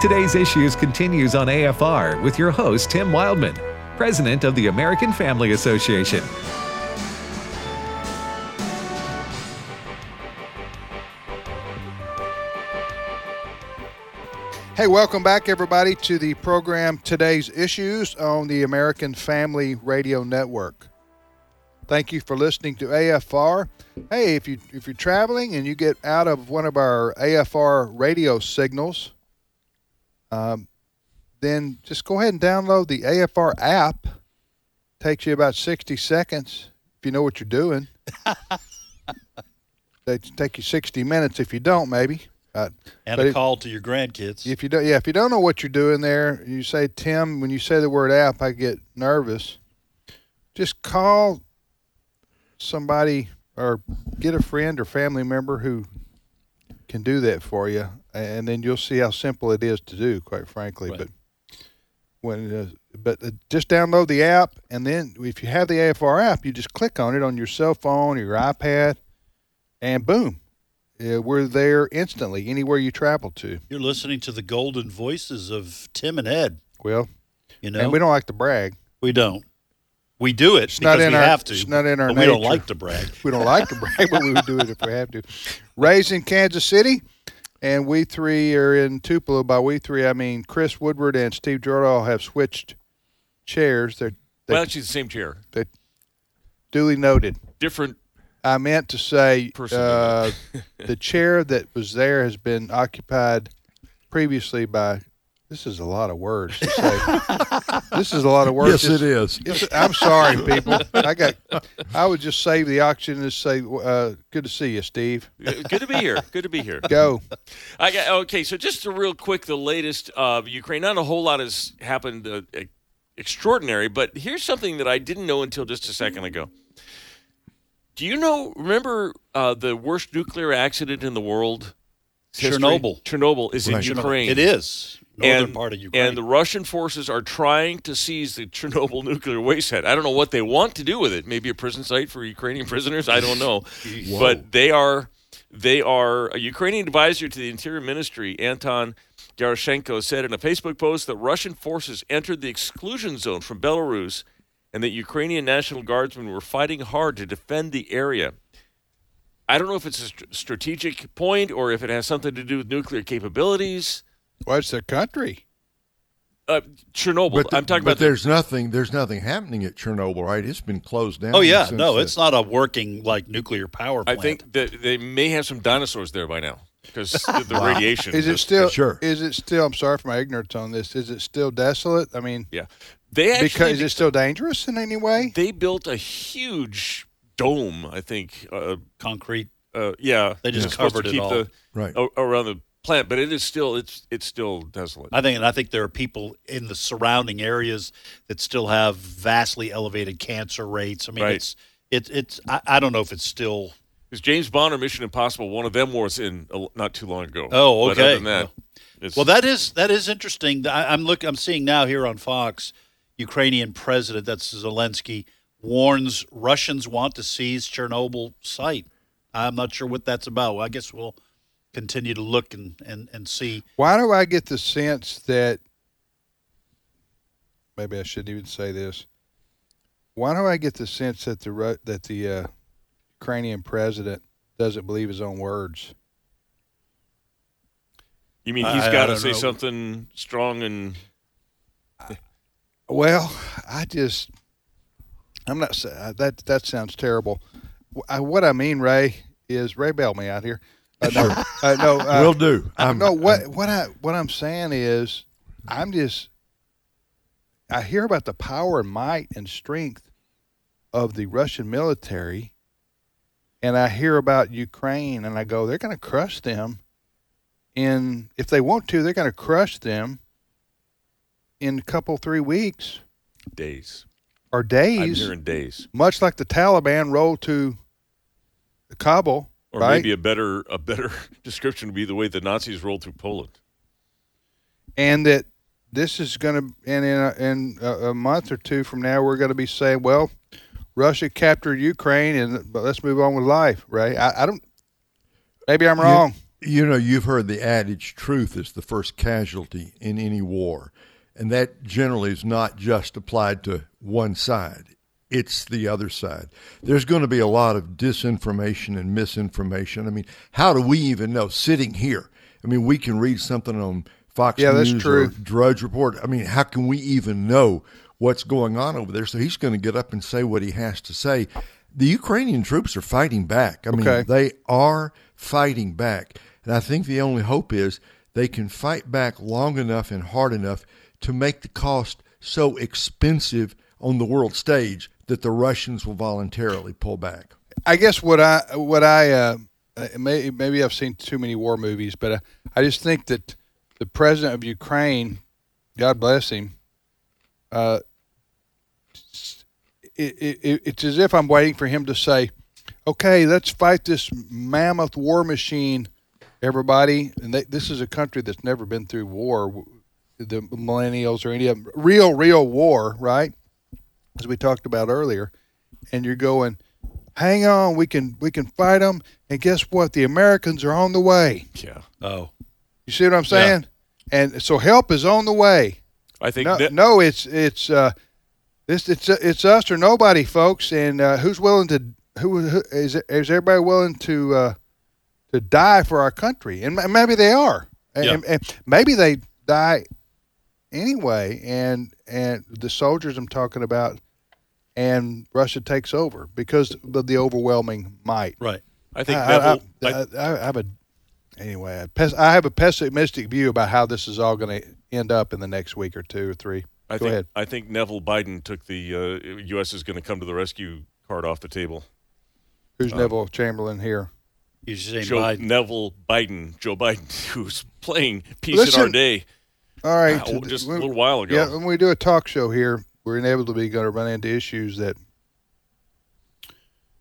Today's Issues continues on AFR with your host, Tim Wildmon, President of the American Family Association. Hey, welcome back, everybody, to the program Today's Issues on the American Family Radio Network. Thank you for listening to AFR. Hey, if you if you're traveling and you get out of one of our AFR radio signals, um, then just go ahead and download the AFR app. Takes you about 60 seconds if you know what you're doing. they take you 60 minutes if you don't, maybe. Uh, and a it- call to your grandkids. if you don't, yeah, if you don't know what you're doing there, you say Tim. When you say the word app, I get nervous. Just call somebody or get a friend or family member who can do that for you, and then you'll see how simple it is to do. Quite frankly, Right. but when uh, but uh, just download the app, and then if you have the AFR app, you just click on it on your cell phone or your iPad, and boom, uh, we're there instantly anywhere you travel to. You're listening to the golden voices of Tim and Ed. Well, You know, and we don't like to brag. we don't. We do it It's because not in we our- have to. it's not in our but we don't like to brag. We don't like to brag, but we would do it if we have to. Raised in Kansas City, and we three are in Tupelo. By we three, I mean Chris Woodward and Steve Jordahl have switched chairs. They're, they're Well, actually, the same chair. They duly noted. Different. I meant to say uh, the chair that was there has been occupied previously by. This is a lot of words to say. this is a lot of words. Yes, it is. It's, I'm sorry, people. I got. I would just save the auction and say, uh, "Good to see you, Steve." Good to be here. Good to be here. Go. I got okay. So just a real quick, the latest of Ukraine. Not a whole lot has happened uh, extraordinary, but here's something that I didn't know until just a second ago. Do you know? Remember uh, the worst nuclear accident in the world? history? Chernobyl. Chernobyl is in Ukraine. It is northern and, part of Ukraine. And the Russian forces are trying to seize the Chernobyl nuclear waste site. I don't know what they want to do with it. Maybe a prison site for Ukrainian prisoners. I don't know. but they are they are a Ukrainian advisor to the Interior Ministry, Anton Yaroshenko, said in a Facebook post that Russian forces entered the exclusion zone from Belarus and that Ukrainian National Guardsmen were fighting hard to defend the area. I don't know if it's a st- strategic point or if it has something to do with nuclear capabilities. What's the country? Uh, Chernobyl. But, the- I'm talking but about the- there's nothing. There's nothing happening at Chernobyl, right? It's been closed down. oh yeah, no, the- it's not a working like nuclear power plant. I think that they may have some dinosaurs there by now because the, the radiation. Is it just- still? Sure. Is it still? I'm sorry for my ignorance on this. Is it still desolate? I mean, Yeah, they actually because is it still dangerous in any way? they built a huge dome. I think. Uh, concrete. uh, yeah, They just it's covered to it keep all. the Right. around the plant, but it is still it's it's still desolate. I think, and I think there are people in the surrounding areas that still have vastly elevated cancer rates. I mean, Right. it's it, it's. I, I don't know if it's still. Because James Bond or Mission Impossible, one of them was in not too long ago. Oh, But okay. other than that, it's, Well, that is that is interesting. I, I'm look. I'm seeing now here on Fox, Ukrainian president that's Zelensky warns Russians want to seize Chernobyl site. I'm not sure what that's about. Well, I guess we'll continue to look and, and, and see. Why do I get the sense that? Maybe I shouldn't even say this. Why do I get the sense that the that the uh, Ukrainian president doesn't believe his own words? you mean he's got to say know. something strong and Well, I just, I'm not that. That sounds terrible. I, what I mean, Ray, is Ray bail me out here. Uh, no, uh, no, uh, Will do. I'm, no. What what I what I'm saying is, I'm just. I hear about the power and might and strength of the Russian military, and I hear about Ukraine, and I go, they're going to crush them. In if they want to, they're going to crush them. In a couple three weeks days. or days. I'm hearing days, much like the Taliban rolled to Kabul, or right? maybe a better a better description would be the way the Nazis rolled through Poland. and that this is going to, and in a, in a, a month or two from now, we're going to be saying, well, Russia captured Ukraine, and but let's move on with life, right? I, I don't. Maybe I'm You- wrong. You know, you've heard the adage truth is the first casualty in any war. And that generally is not just applied to one side, it's the other side. There's going to be a lot of disinformation and misinformation. I mean, how do we even know sitting here? I mean, we can read something on Fox Yeah, News true. or Drudge Report. I mean, how can we even know what's going on over there? So he's going to get up and say what he has to say. The Ukrainian troops are fighting back. I mean, Okay. they are fighting back. And I think the only hope is they can fight back long enough and hard enough to make the cost so expensive on the world stage that the Russians will voluntarily pull back. I guess what I what I uh, uh, may, maybe I've seen too many war movies, but uh, I just think that the president of Ukraine, God bless him, uh, it, it, it's as if I'm waiting for him to say, "Okay, let's fight this mammoth war machine, everybody." And they, this is a country that's never been through war, the millennials or any of them, real, real war, right? As we talked about earlier, and you're going hang on, we can we can fight them. And guess what? The Americans are on the way. Yeah. Oh, You see what I'm saying? Yeah. And so help is on the way. I think No, that, no it's it's uh, this it's it's us or nobody, folks. And uh, who's willing to who, who is is everybody willing to uh, to die for our country? And maybe they are. And, Yeah. and, and maybe they die anyway. And and the soldiers I'm talking about. And Russia takes over because of the overwhelming might. right. I think I, Neville. I, I, I have a anyway. I, have a pessimistic view about how this is all going to end up in the next week or two or three. I Go think ahead. I think Neville Biden took the uh, U.S. is going to come to the rescue card off the table. Who's Neville Chamberlain here? He's saying Joe Biden. Neville Biden, Joe Biden, who's playing peace in our day All right, uh, just a little while ago. Yeah, when we do a talk show here, we're inevitably going to run into issues that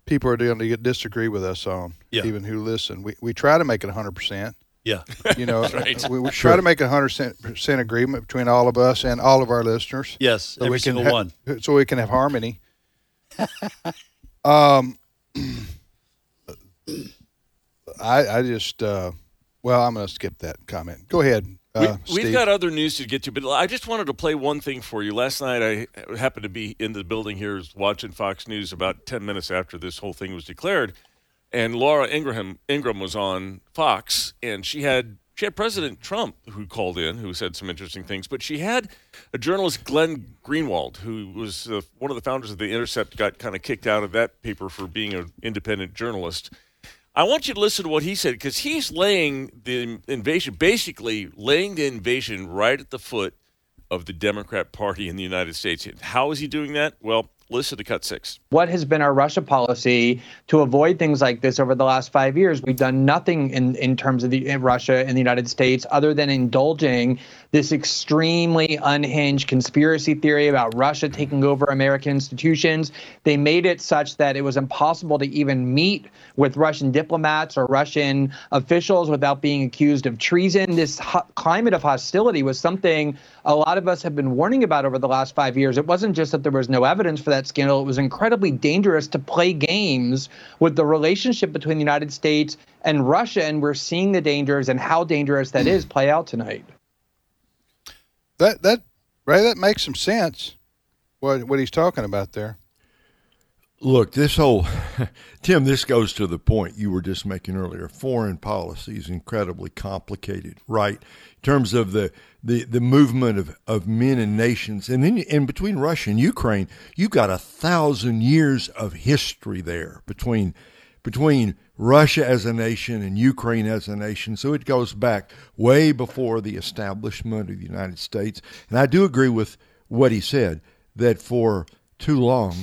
people are going to get disagree with us on. Yeah. Even who listen, we we try to make it hundred percent. Yeah. You know, right. we, we try to make a hundred percent agreement between all of us and all of our listeners. Yes. so every we can single ha- one. so we can have harmony. um, I I just uh, well, I'm going to skip that comment. Go ahead, uh, we, we've got other news to get to, but I just wanted to play one thing for you. Last night, I happened to be in the building here watching Fox News about 10 minutes after this whole thing was declared, and Laura Ingraham Ingram was on Fox, and she had she had President Trump who called in, who said some interesting things, but she had a journalist, Glenn Greenwald, who was uh, one of the founders of the Intercept, got kind of kicked out of that paper for being an independent journalist. I want you to listen to what he said because he's laying the invasion, basically laying the invasion right at the foot of the Democrat Party in the United States. How is he doing that? Well, listen to cut six. what has been our Russia policy to avoid things like this over the last five years? We've done nothing in, in terms of the in Russia the United States other than indulging this extremely unhinged conspiracy theory about Russia taking over American institutions. They made it such that it was impossible to even meet with Russian diplomats or Russian officials without being accused of treason. This ho- climate of hostility was something a lot of us have been warning about over the last five years. It wasn't just that there was no evidence for that scandal, it was incredibly dangerous to play games with the relationship between the United States and Russia. And we're seeing the dangers and how dangerous that is play out tonight. That that Ray, that makes some sense. What what he's talking about there. Look, this whole Tim, this goes to the point you were just making earlier. Foreign policy is incredibly complicated, right? In terms of the the, the movement of, of men and nations, and then in between Russia and Ukraine, you've got a thousand years of history there between between Russia as a nation and Ukraine as a nation. So it goes back way before the establishment of the United States. And I do agree with what he said that for too long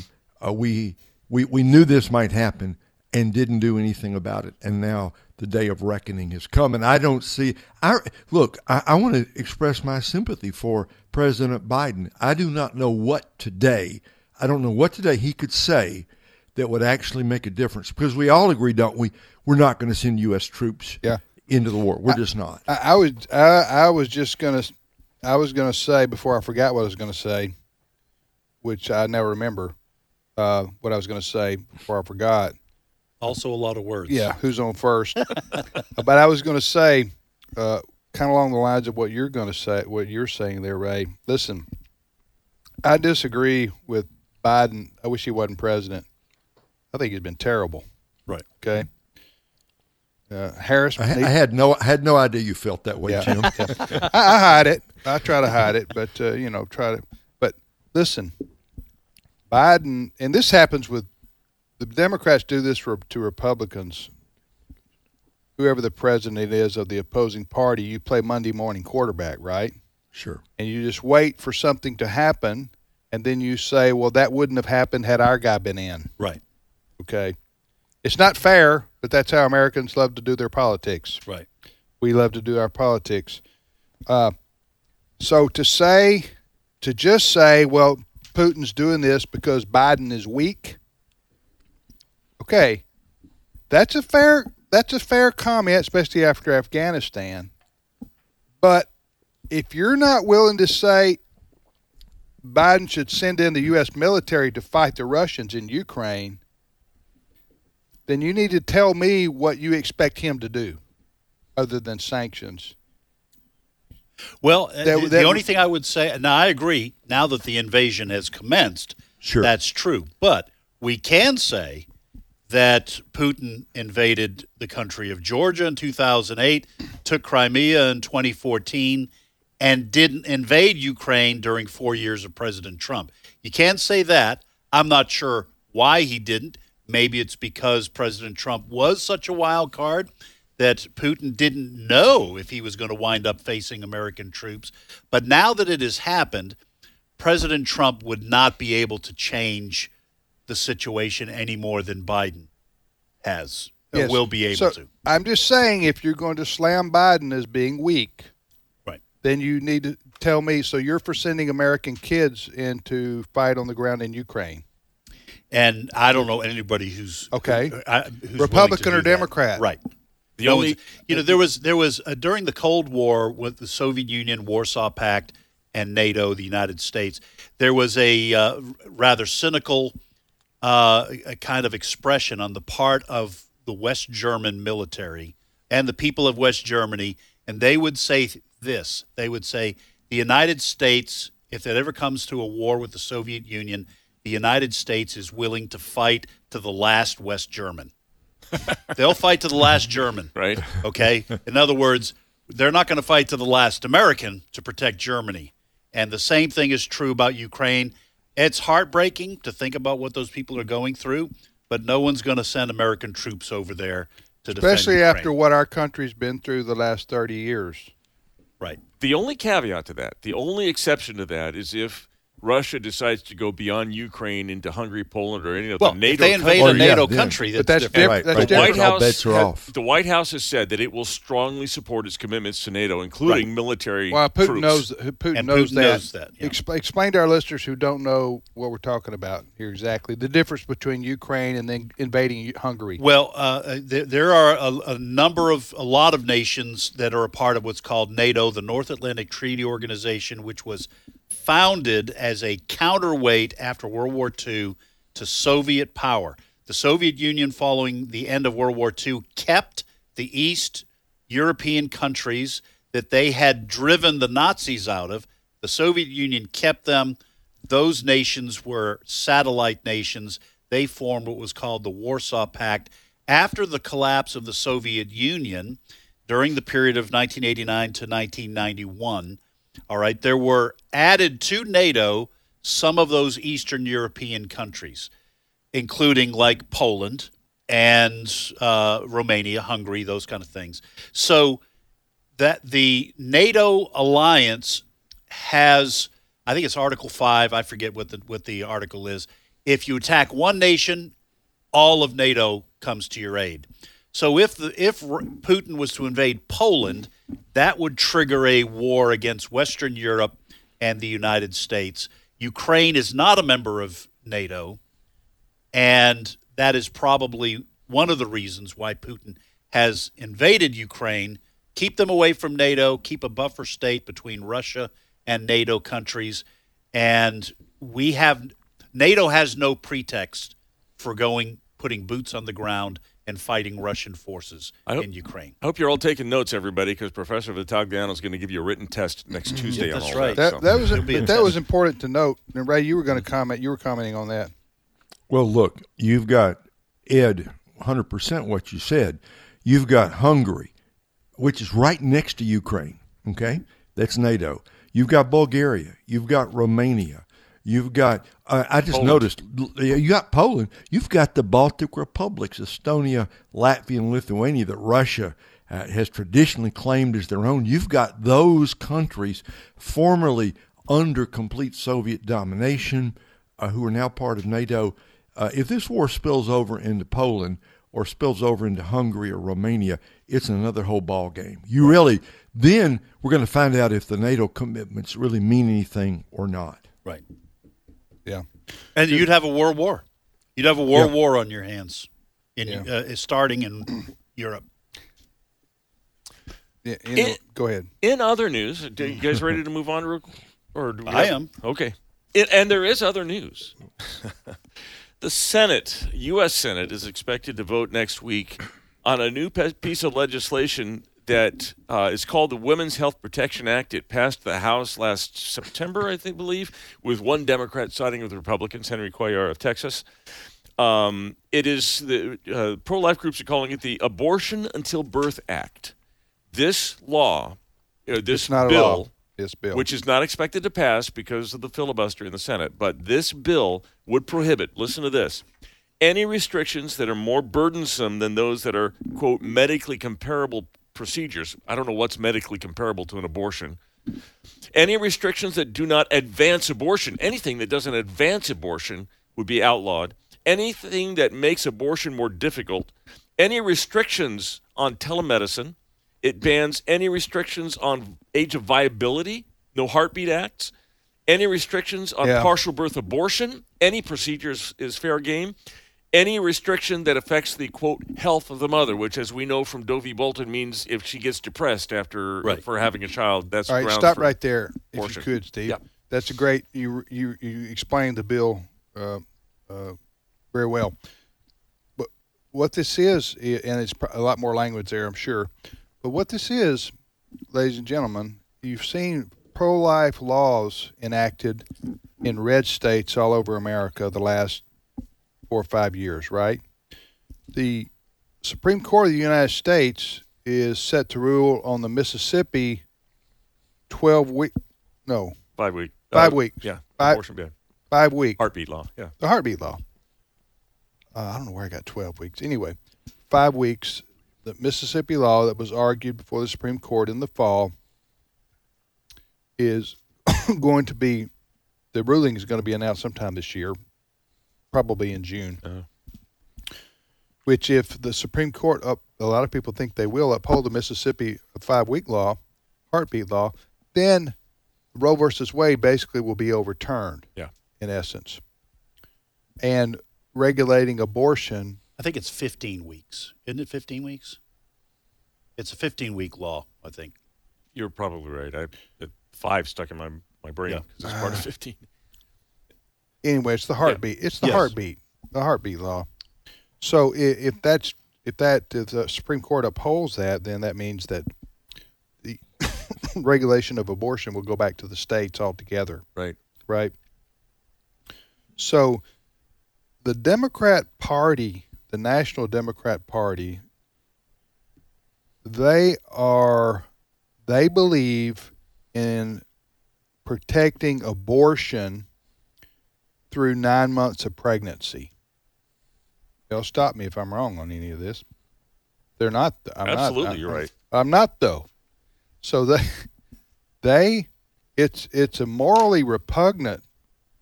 uh, we, we we knew this might happen and didn't do anything about it. And now the day of reckoning has come. And I don't see. I look. I, I want to express my sympathy for President Biden. I do not know what today. I don't know what today he could say that would actually make a difference because we all agree, don't we? We're not going to send U.S. troops Yeah. into the war. We're just not. I, I was I, I was just gonna I was gonna say before I forgot what I was gonna say, which I never remember uh, what I was gonna say before I forgot. Also, a lot of words. Yeah, who's on first? but I was going to say, uh, kind of along the lines of what you're going to say, what you're saying there, Ray. Listen, I disagree with Biden. I wish he wasn't president. I think he's been terrible. Right. Okay. Uh, Harris. I, I, had no I had no idea you felt that way, yeah, Jim. yeah. I, I, hide it. I try to hide it, but uh, you know, try to. But listen, Biden, and this happens with the Democrats. Do this for, to Republicans. Whoever the president is of the opposing party, you play Monday morning quarterback, right? Sure. And you just wait for something to happen, and then you say, "Well, that wouldn't have happened had our guy been in." Right. Okay. It's not fair, but that's how Americans love to do their politics. Right. We love to do our politics. Uh, so to say, to just say, well, Putin's doing this because Biden is weak. Okay, that's a fair that's a fair comment, especially after Afghanistan. But if you're not willing to say Biden should send in the U.S. military to fight the Russians in Ukraine, then you need to tell me what you expect him to do other than sanctions. Well, uh, that, the, the only thing I would say, and I agree, now that the invasion has commenced, sure. that's true. But we can say that Putin invaded the country of Georgia in 2008, took Crimea in 2014, and didn't invade Ukraine during four years of President Trump. You can't say that. I'm not sure why he didn't. Maybe it's because President Trump was such a wild card that Putin didn't know if he was going to wind up facing American troops. But now that it has happened, President Trump would not be able to change the situation any more than Biden has yes. will be able so, to. I'm just saying if you're going to slam Biden as being weak, right. then you need to tell me so you're for sending American kids in to fight on the ground in Ukraine. And I don't know anybody who's okay, uh, who's Republican or Democrat, that. right? The only you know there was there was uh, during the Cold War with the Soviet Union, Warsaw Pact, and NATO, the United States, there was a uh, rather cynical uh, a kind of expression on the part of the West German military and the people of West Germany, and they would say this: they would say the United States, if it ever comes to a war with the Soviet Union, the United States is willing to fight to the last West German. They'll fight to the last German. Right. Okay. In other words, they're not going to fight to the last American to protect Germany. And the same thing is true about Ukraine. It's heartbreaking to think about what those people are going through, but no one's going to send American troops over there to Especially defend after what our country's been through the last 30 years. Right. The only caveat to that, the only exception to that is if Russia decides to go beyond Ukraine into Hungary, Poland, or any of well, the NATO if they invade countries, a NATO yeah, country, But that's that's different. Right, That's that's the White. House, bets are had- off. the White House has said that it will strongly support its commitments to NATO, including military Well, Putin troops. knows Putin And knows Putin that. knows that, yeah. Expl- explain to our listeners who don't know what we're talking about here exactly the difference between Ukraine and then invading Hungary. Well, uh, there, there are a, a number of a lot of nations that are a part of what's called NATO, the North Atlantic Treaty Organization, which was founded as a counterweight after World War II to Soviet power. The Soviet Union, following the end of World War II, kept the East European countries that they had driven the Nazis out of. The Soviet Union kept them. Those nations were satellite nations. They formed what was called the Warsaw Pact. After the collapse of the Soviet Union, during the period of 1989 to 1991, all right, there were added to NATO some of those Eastern European countries, including like Poland and uh, Romania, Hungary, those kind of things. So that the NATO alliance has, I think it's Article Five. I forget what the what the article is. If you attack one nation, all of NATO comes to your aid. So if the if Putin was to invade Poland, that would trigger a war against Western Europe and the United States. Ukraine is not a member of NATO, and that is probably one of the reasons why Putin has invaded Ukraine. Keep them away from NATO, keep a buffer state between Russia and NATO countries, and we have NATO has no pretext for going putting boots on the ground and fighting Russian forces I hope- in Ukraine. I hope you're all taking notes, everybody, because Professor Vitagliano is going to give you a written test next mm-hmm. Tuesday on that's all right. that. That so. that was It'll be that was important to note. And Ray, you were going to comment. You were commenting on that. Well, look, you've got Ed, 100% what you said. You've got Hungary, which is right next to Ukraine. Okay, that's NATO. You've got Bulgaria. You've got Romania. You've got. Uh, I just Poland. noticed. You got Poland. You've got the Baltic republics, Estonia, Latvia, and Lithuania that Russia uh, has traditionally claimed as their own. You've got those countries formerly under complete Soviet domination, uh, who are now part of NATO. Uh, if this war spills over into Poland or spills over into Hungary or Romania, it's another whole ball game. You really then we're going to find out if the NATO commitments really mean anything or not. Right. Yeah. And you'd have a world war. You'd have a world Yeah. war on your hands, in Yeah. uh, starting in Europe. Yeah. You know, It- go ahead. In other news, are you guys ready to move on? real- Or do we I have- am. Okay. It, and there is other news. the Senate, U.S. Senate, is expected to vote next week on a new pe- piece of legislation that uh, is called the Women's Health Protection Act. It passed the House last September, I think, believe, with one Democrat siding with the Republicans, Henry Cuellar of Texas. Um, it is the uh, pro-life groups are calling it the Abortion Until Birth Act. This law, uh, this bill, law. This bill. which is not expected to pass because of the filibuster in the Senate. But this bill would prohibit, listen to this, any restrictions that are more burdensome than those that are, quote, medically comparable procedures. I don't know what's medically comparable to an abortion. Any restrictions that do not advance abortion, anything that doesn't advance abortion would be outlawed. Anything that makes abortion more difficult, any restrictions on telemedicine, it bans any restrictions on age of viability, no heartbeat acts, any restrictions on Yeah. partial birth abortion, any procedures is fair game. Any restriction that affects the quote health of the mother, which, as we know from Doe v. Bolton, means if she gets depressed after Right. for having a child, that's All right, stop for- right there, if you could, Steve. Yeah. That's a great. You you you explained the bill uh, uh, very well. But what this is, and it's a lot more language there, I'm sure. But what this is, ladies and gentlemen, you've seen pro-life laws enacted in red states all over America the last four or five years, right? The Supreme Court of the United States is set to rule on the Mississippi 12 week no Five week. Five uh, weeks. Yeah. Five- Abortion ban. five week Heartbeat law. Yeah. the heartbeat law uh, i don't know where i got 12 weeks anyway five weeks the mississippi law that was argued before the supreme court in the fall is going to be the ruling is going to be announced sometime this year probably in june Uh-huh. which if the supreme court up a lot of people think they will uphold the mississippi five week law heartbeat law then roe versus wade basically will be overturned Yeah. in essence and regulating abortion I think it's 15 weeks. Isn't it 15 weeks? It's a 15 week law, I think. You're probably right. I uh, five stuck in my my brain Yeah. 'cause it's part of fifteen. anyway it's the heartbeat. It's the Yes. heartbeat. The heartbeat law. So i- if that's if that if the supreme court upholds that then that means that the regulation of abortion will go back to the states altogether. Right. right? So the democrat party the national democrat party they are they believe in protecting abortion through nine months of pregnancy. They'll stop me if I'm wrong on any of this. They're not. I'm not- Absolutely, I- you're right. I'm not though. So they, they, it's it's a morally repugnant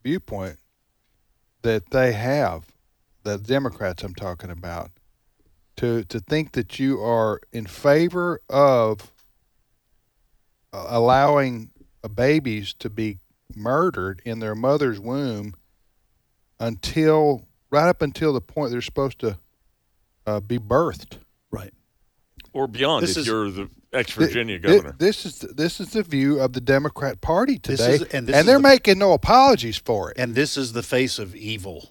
viewpoint that they have, the Democrats I'm talking about, to to think that you are in favor of uh, allowing uh, babies to be murdered in their mother's womb until right up until the point they're supposed to uh, be birthed. Right. Or beyond This if is- you're the ex Virginia Th- governor. This is this is the view of the Democrat Party This today, is- and this is they're the- making no apologies for it. And this is the face of evil.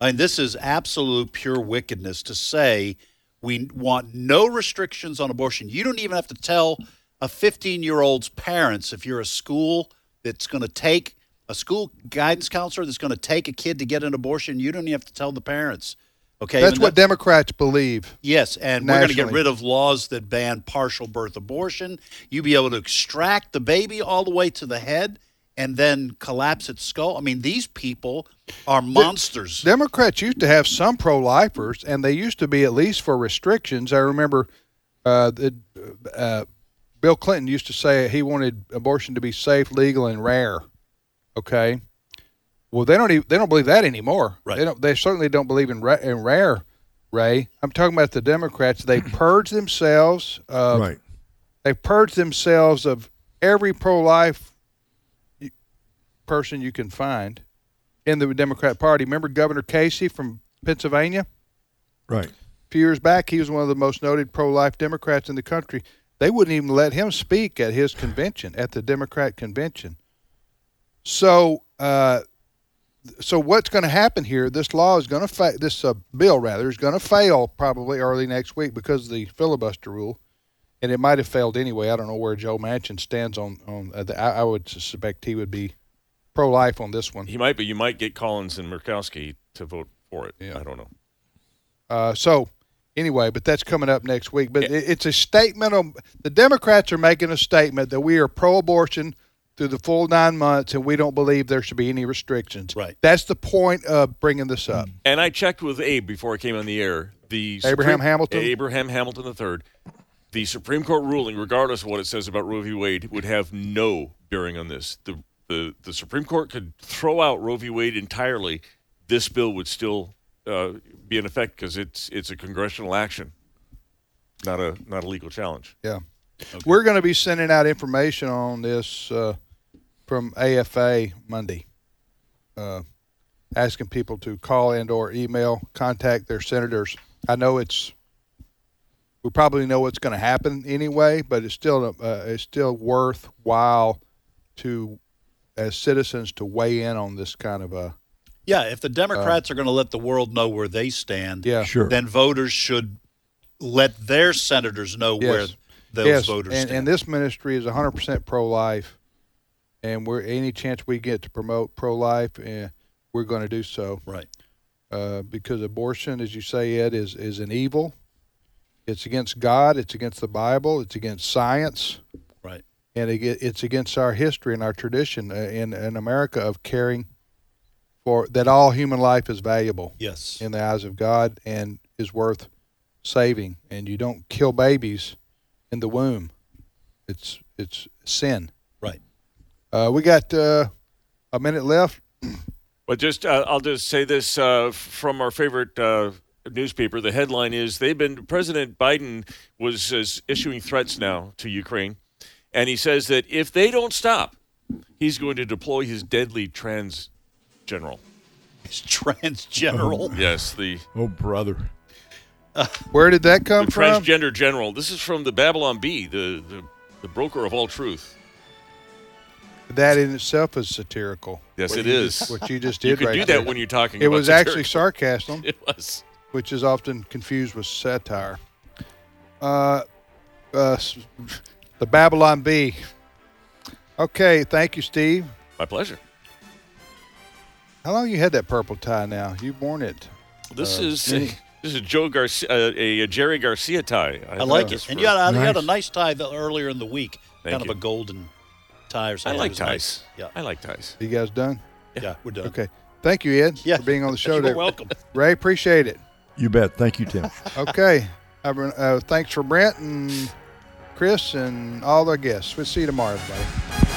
I mean, this is absolute pure wickedness to say we want no restrictions on abortion. You don't even have to tell a 15 year old's parents if you're a school that's going to take a school guidance counselor that's going to take a kid to get an abortion. You don't even have to tell the parents. Okay, That's Even what Democrats believe. Yes, and we're going to get rid of laws that ban partial birth abortion. You be able to extract the baby all the way to the head and then collapse its skull. I mean, these people are monsters. Democrats used to have some pro-lifers, and they used to be at least for restrictions. I remember uh, that uh, Bill Clinton used to say he wanted abortion to be safe, legal, and rare. Okay, well they don't even, they don't believe that anymore. Right. They don't. They certainly don't believe in, ra- in rare. Ray, I'm talking about the Democrats. They purge themselves of right. they've purged themselves of every pro-life person you can find in the Democrat Party. Remember Governor Casey from Pennsylvania? Right. A few years back, he was one of the most noted pro-life Democrats in the country. They wouldn't even let him speak at his convention, at the Democrat convention. So, uh, so what's going to happen here? This law is going to fa- this uh, bill rather is going to fail probably early next week because of the filibuster rule, and it might have failed anyway. I don't know where Joe Manchin stands on on. Uh, the, I, I would suspect he would be pro-life on this one. He might, but you might get Collins and Murkowski to vote for it. Yeah. I don't know. Uh, so anyway, but that's coming up next week. But it, it's a statement of the Democrats are making a statement that we are pro-abortion through the full nine months, and we don't believe there should be any restrictions. Right. That's the point of bringing this up. And I checked with Abe before I came on the air. The Abraham Supreme- Hamilton? Abraham Hamilton III. The Supreme Court ruling, regardless of what it says about Roe v. Wade, would have no bearing on this. The the, the Supreme Court could throw out Roe v. Wade entirely. This bill would still uh, be in effect because it's it's a congressional action, not a not a legal challenge. Yeah. We're going to be sending out information on this uh, from AFA Monday, uh, asking people to call and or email, contact their senators. I know it's we probably know what's going to happen anyway, but it's still uh, it's still worthwhile to as citizens to weigh in on this kind of a Yeah, if the Democrats are going to let the world know where they stand, yeah Sure. then voters should let their senators know where those yes, voters and, stand. and this ministry is 100% pro-life, and we're any chance we get to promote pro-life, eh, we're going to do so. right. Uh, because abortion, as you say, Ed, is is an evil. It's against God. It's against the Bible. It's against science, Right. and it, it's against our history and our tradition uh, in in America of caring for that all human life is valuable Yes. in the eyes of God and is worth saving. And you don't kill babies in the womb. It's it's sin. Right. Uh, we got uh, a minute left. Well, just uh, I'll just say this uh, from our favorite uh, newspaper. The headline is they've been President Biden was is issuing threats now to Ukraine, and he says that if they don't stop, he's going to deploy his deadly trans general. It's transgeneral. Yes, the, Oh, brother. Where did that come the from? transgender general. This is from the Babylon Bee, the, the the broker of all truth. That in itself is satirical. Yes, What it just- what you just did You can right do there. that when you're talking. it about was actually satirical. sarcasm, It was. which is often confused with satire. Uh, uh, the Babylon Bee. Okay, thank you, Steve. My pleasure. How long you had that purple tie now? You've worn it. This Uh, is many- this is Joe Garcia, uh, a, a Jerry Garcia tie. I like it. And for- you had, you had a Nice. nice tie that earlier in the week, Thank kind you. of a golden tie or I something. It like was ties. nice. Yeah. I like ties. You guys done? Yeah, we're done. Okay. Thank you, Ed, Yeah. for being on the show You're today. welcome. Ray, appreciate it. You bet. Thank you, Tim. Okay. Uh, thanks for Brent and Chris and all their guests. We'll see you tomorrow, everybody.